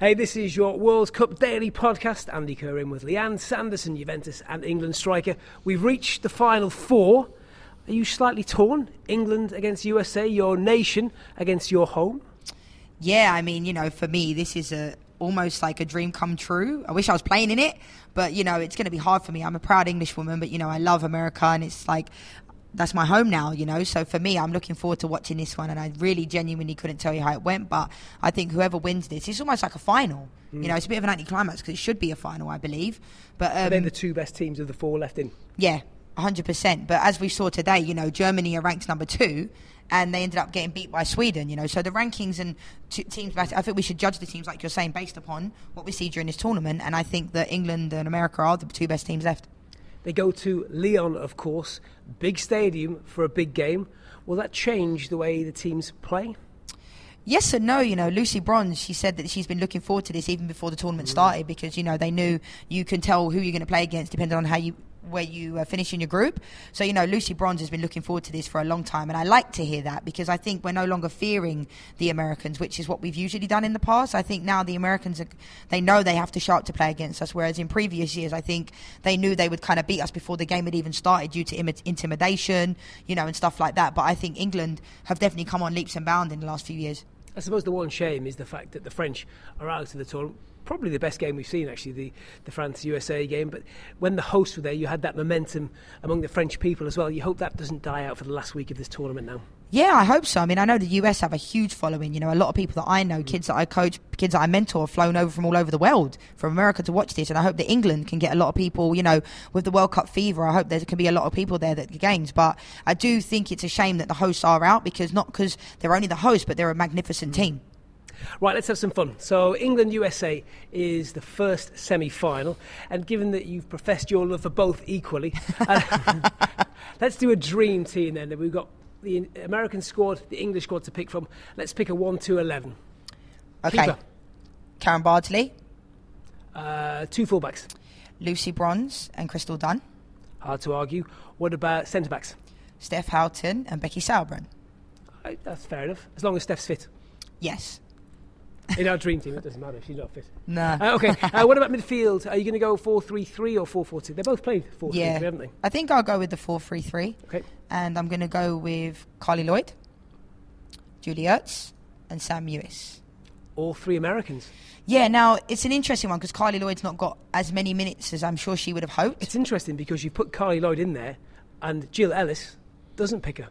Hey, this is your World Cup Daily podcast. Andy Kerr in with Lianne Sanderson, Juventus and England striker. We've reached the final four. Are you slightly torn? England against USA, your nation against your home? Yeah, I mean, you know, for me, this is a almost like a dream come true. I wish I was playing in it, but you know, it's going to be hard for me. I'm a proud English woman, but you know, I love America, and it's like that's my home now, you know. So for me, I'm looking forward to watching this one, and I really genuinely couldn't tell you how it went, but I think whoever wins this, it's almost like a final. Mm. You know, it's a bit of an anticlimax because it should be a final, I believe. But um, they're the two best teams of the four left in. Yeah, 100%. But as we saw today, you know, Germany are ranked number two, and they ended up getting beat by Sweden. You know, so the rankings and t- teams. I think we should judge the teams like you're saying based upon what we see during this tournament, and I think that England and America are the two best teams left. They go to Lyon, of course, big stadium for a big game. Will that change the way the teams play? Yes and no. You know, Lucy Bronze, she said that she's been looking forward to this even before the tournament mm. started because, you know, they knew you can tell who you're going to play against depending on how you where you finish in your group. So, you know, Lucy Bronze has been looking forward to this for a long time. And I like to hear that because I think we're no longer fearing the Americans, which is what we've usually done in the past. I think now the Americans, are, they know they have to show up to play against us. Whereas in previous years, I think they knew they would kind of beat us before the game had even started due to Im- intimidation, you know, and stuff like that. But I think England have definitely come on leaps and bounds in the last few years. I suppose the one shame is the fact that the French are out of the tournament probably the best game we've seen, actually, the, the France USA game. But when the hosts were there, you had that momentum among the French people as well. You hope that doesn't die out for the last week of this tournament now. Yeah, I hope so. I mean, I know the US have a huge following. You know, a lot of people that I know, mm. kids that I coach, kids that I mentor, have flown over from all over the world, from America to watch this. And I hope that England can get a lot of people, you know, with the World Cup fever. I hope there can be a lot of people there that games. But I do think it's a shame that the hosts are out because not because they're only the host, but they're a magnificent mm. team. Right, let's have some fun. So, England USA is the first semi final, and given that you've professed your love for both equally, uh, let's do a dream team then. We've got the American squad, the English squad to pick from. Let's pick a 1 2 11. Okay. Keeper. Karen Bardsley. Uh, two fullbacks. Lucy Bronze and Crystal Dunn. Hard to argue. What about centre backs? Steph Houghton and Becky Sauerbrunn. Right, that's fair enough, as long as Steph's fit. Yes. In our dream team, it doesn't matter. She's not fit. Nah. Uh, okay. Uh, what about midfield? Are you going to go 4 3 3 or 4 4 2? They both played 4 yeah. 3 3, haven't they? I think I'll go with the 4 3 3. Okay. And I'm going to go with Carli Lloyd, Julie Ertz, and Sam Mewis. All three Americans. Yeah, now it's an interesting one because Carli Lloyd's not got as many minutes as I'm sure she would have hoped. It's interesting because you put Carli Lloyd in there and Jill Ellis doesn't pick her.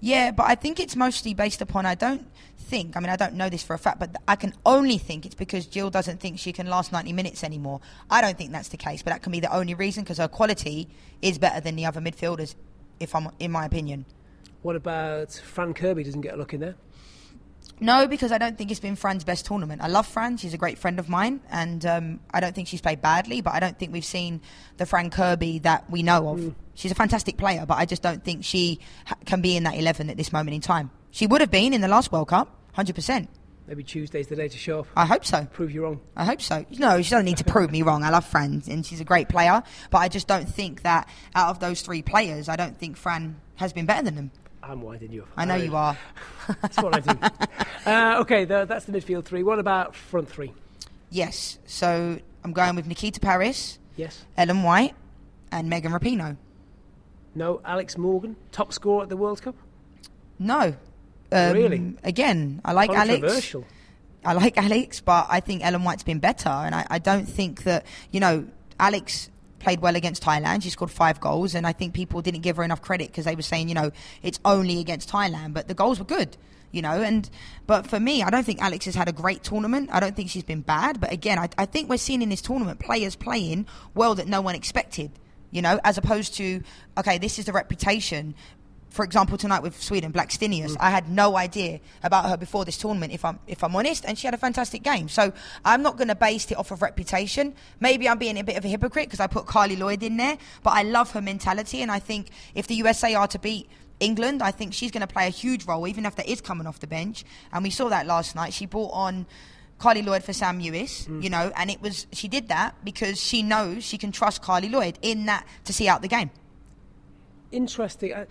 Yeah, but I think it's mostly based upon. I don't think. I mean, I don't know this for a fact, but I can only think it's because Jill doesn't think she can last 90 minutes anymore. I don't think that's the case, but that can be the only reason because her quality is better than the other midfielders, if I'm in my opinion. What about Fran Kirby? Doesn't get a look in there. No, because I don't think it's been Fran's best tournament. I love Fran; she's a great friend of mine, and um, I don't think she's played badly. But I don't think we've seen the Fran Kirby that we know of. Mm. She's a fantastic player, but I just don't think she ha- can be in that eleven at this moment in time. She would have been in the last World Cup, hundred percent. Maybe Tuesday's the day to show up. I hope so. Prove you wrong. I hope so. No, she doesn't need to prove me wrong. I love Fran, and she's a great player. But I just don't think that out of those three players, I don't think Fran has been better than them. I'm winding you up. I know you are. that's what I do. uh, okay, the, that's the midfield three. What about front three? Yes. So I'm going with Nikita Parris. Yes. Ellen White and Megan Rapinoe. No, Alex Morgan, top scorer at the World Cup. No. Um, really? Again, I like Alex. I like Alex, but I think Ellen White's been better, and I, I don't think that you know Alex played well against Thailand. She scored five goals, and I think people didn't give her enough credit because they were saying, you know, it's only against Thailand, but the goals were good, you know. And but for me, I don't think Alex has had a great tournament. I don't think she's been bad, but again, I, I think we're seeing in this tournament players playing well that no one expected you know, as opposed to, okay, this is the reputation for example, tonight with Sweden, Blackstenius, mm. I had no idea about her before this tournament, if I'm if I'm honest, and she had a fantastic game. So I'm not going to base it off of reputation. Maybe I'm being a bit of a hypocrite because I put Carli Lloyd in there, but I love her mentality, and I think if the USA are to beat England, I think she's going to play a huge role, even if that is coming off the bench. And we saw that last night. She brought on. Carli Lloyd for Sam Mewis, mm. you know, and it was she did that because she knows she can trust Carli Lloyd in that to see out the game. Interesting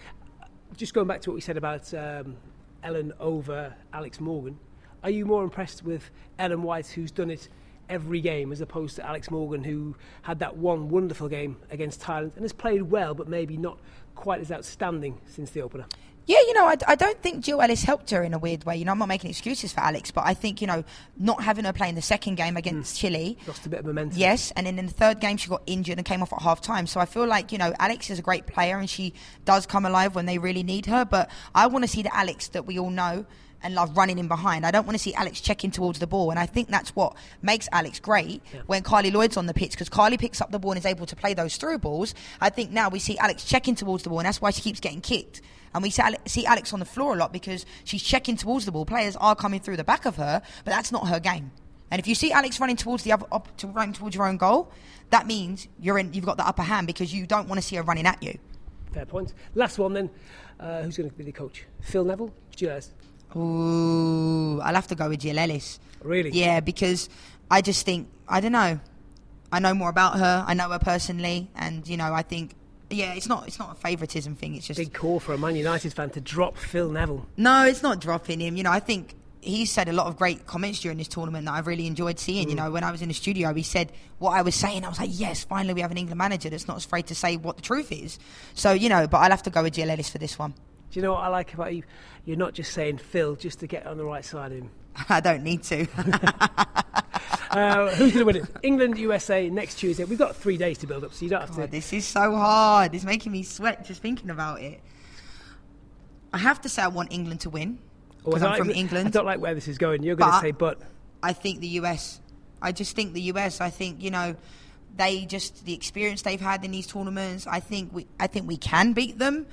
just going back to what we said about um, Ellen over Alex Morgan, are you more impressed with Ellen White, who's done it every game, as opposed to Alex Morgan, who had that one wonderful game against Thailand and has played well, but maybe not quite as outstanding since the opener? Yeah, you know, I, I don't think Jill Ellis helped her in a weird way. You know, I'm not making excuses for Alex, but I think, you know, not having her play in the second game against mm. Chile. Lost a bit of momentum. Yes, and then in the third game, she got injured and came off at half time. So I feel like, you know, Alex is a great player and she does come alive when they really need her. But I want to see the Alex that we all know and love running in behind. I don't want to see Alex checking towards the ball, and I think that's what makes Alex great yeah. when Carli Lloyd's on the pitch because Carli picks up the ball and is able to play those through balls. I think now we see Alex checking towards the ball, and that's why she keeps getting kicked. And we see Alex on the floor a lot because she's checking towards the ball. Players are coming through the back of her, but that's not her game. And if you see Alex running towards the other, up, to running towards your own goal, that means you're in. You've got the upper hand because you don't want to see her running at you. Fair point. Last one then. Uh, who's going to be the coach? Phil Neville, Jill Ooh, I'll have to go with Jill Ellis. Really? Yeah, because I just think I don't know. I know more about her. I know her personally, and you know, I think yeah, it's not it's not a favouritism thing. It's just big call for a Man United fan to drop Phil Neville. No, it's not dropping him. You know, I think he said a lot of great comments during this tournament that I've really enjoyed seeing. Mm. You know, when I was in the studio, he said what I was saying. I was like, yes, finally we have an England manager that's not afraid to say what the truth is. So you know, but I'll have to go with Jill Ellis for this one. Do you know what I like about you? You're not just saying Phil just to get on the right side of him. I don't need to. uh, who's going to win it? England, USA next Tuesday. We've got three days to build up, so you don't have God, to. This is so hard. It's making me sweat just thinking about it. I have to say I want England to win because I'm from England. I don't like where this is going. You're going to say, but I think the US. I just think the US. I think you know they just the experience they've had in these tournaments. I think we. I think we can beat them.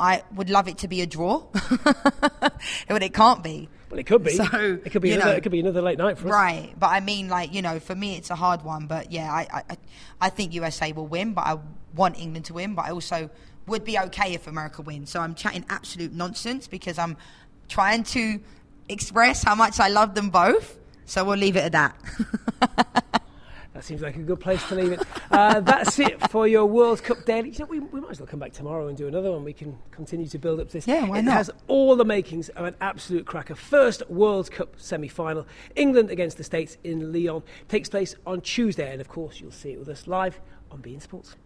I would love it to be a draw, but it can't be. Well, it could be. So it could be. Another, know, it could be another late night for us. Right, but I mean, like you know, for me, it's a hard one. But yeah, I, I, I think USA will win, but I want England to win. But I also would be okay if America wins. So I'm chatting absolute nonsense because I'm trying to express how much I love them both. So we'll leave it at that. That seems like a good place to leave it. Uh, that's it for your World Cup daily. You know, we, we, might as well come back tomorrow and do another one. We can continue to build up this. Yeah, why it not? has all the makings of an absolute cracker. First World Cup semi-final, England against the States in Lyon, takes place on Tuesday, and of course you'll see it with us live on beIN Sports.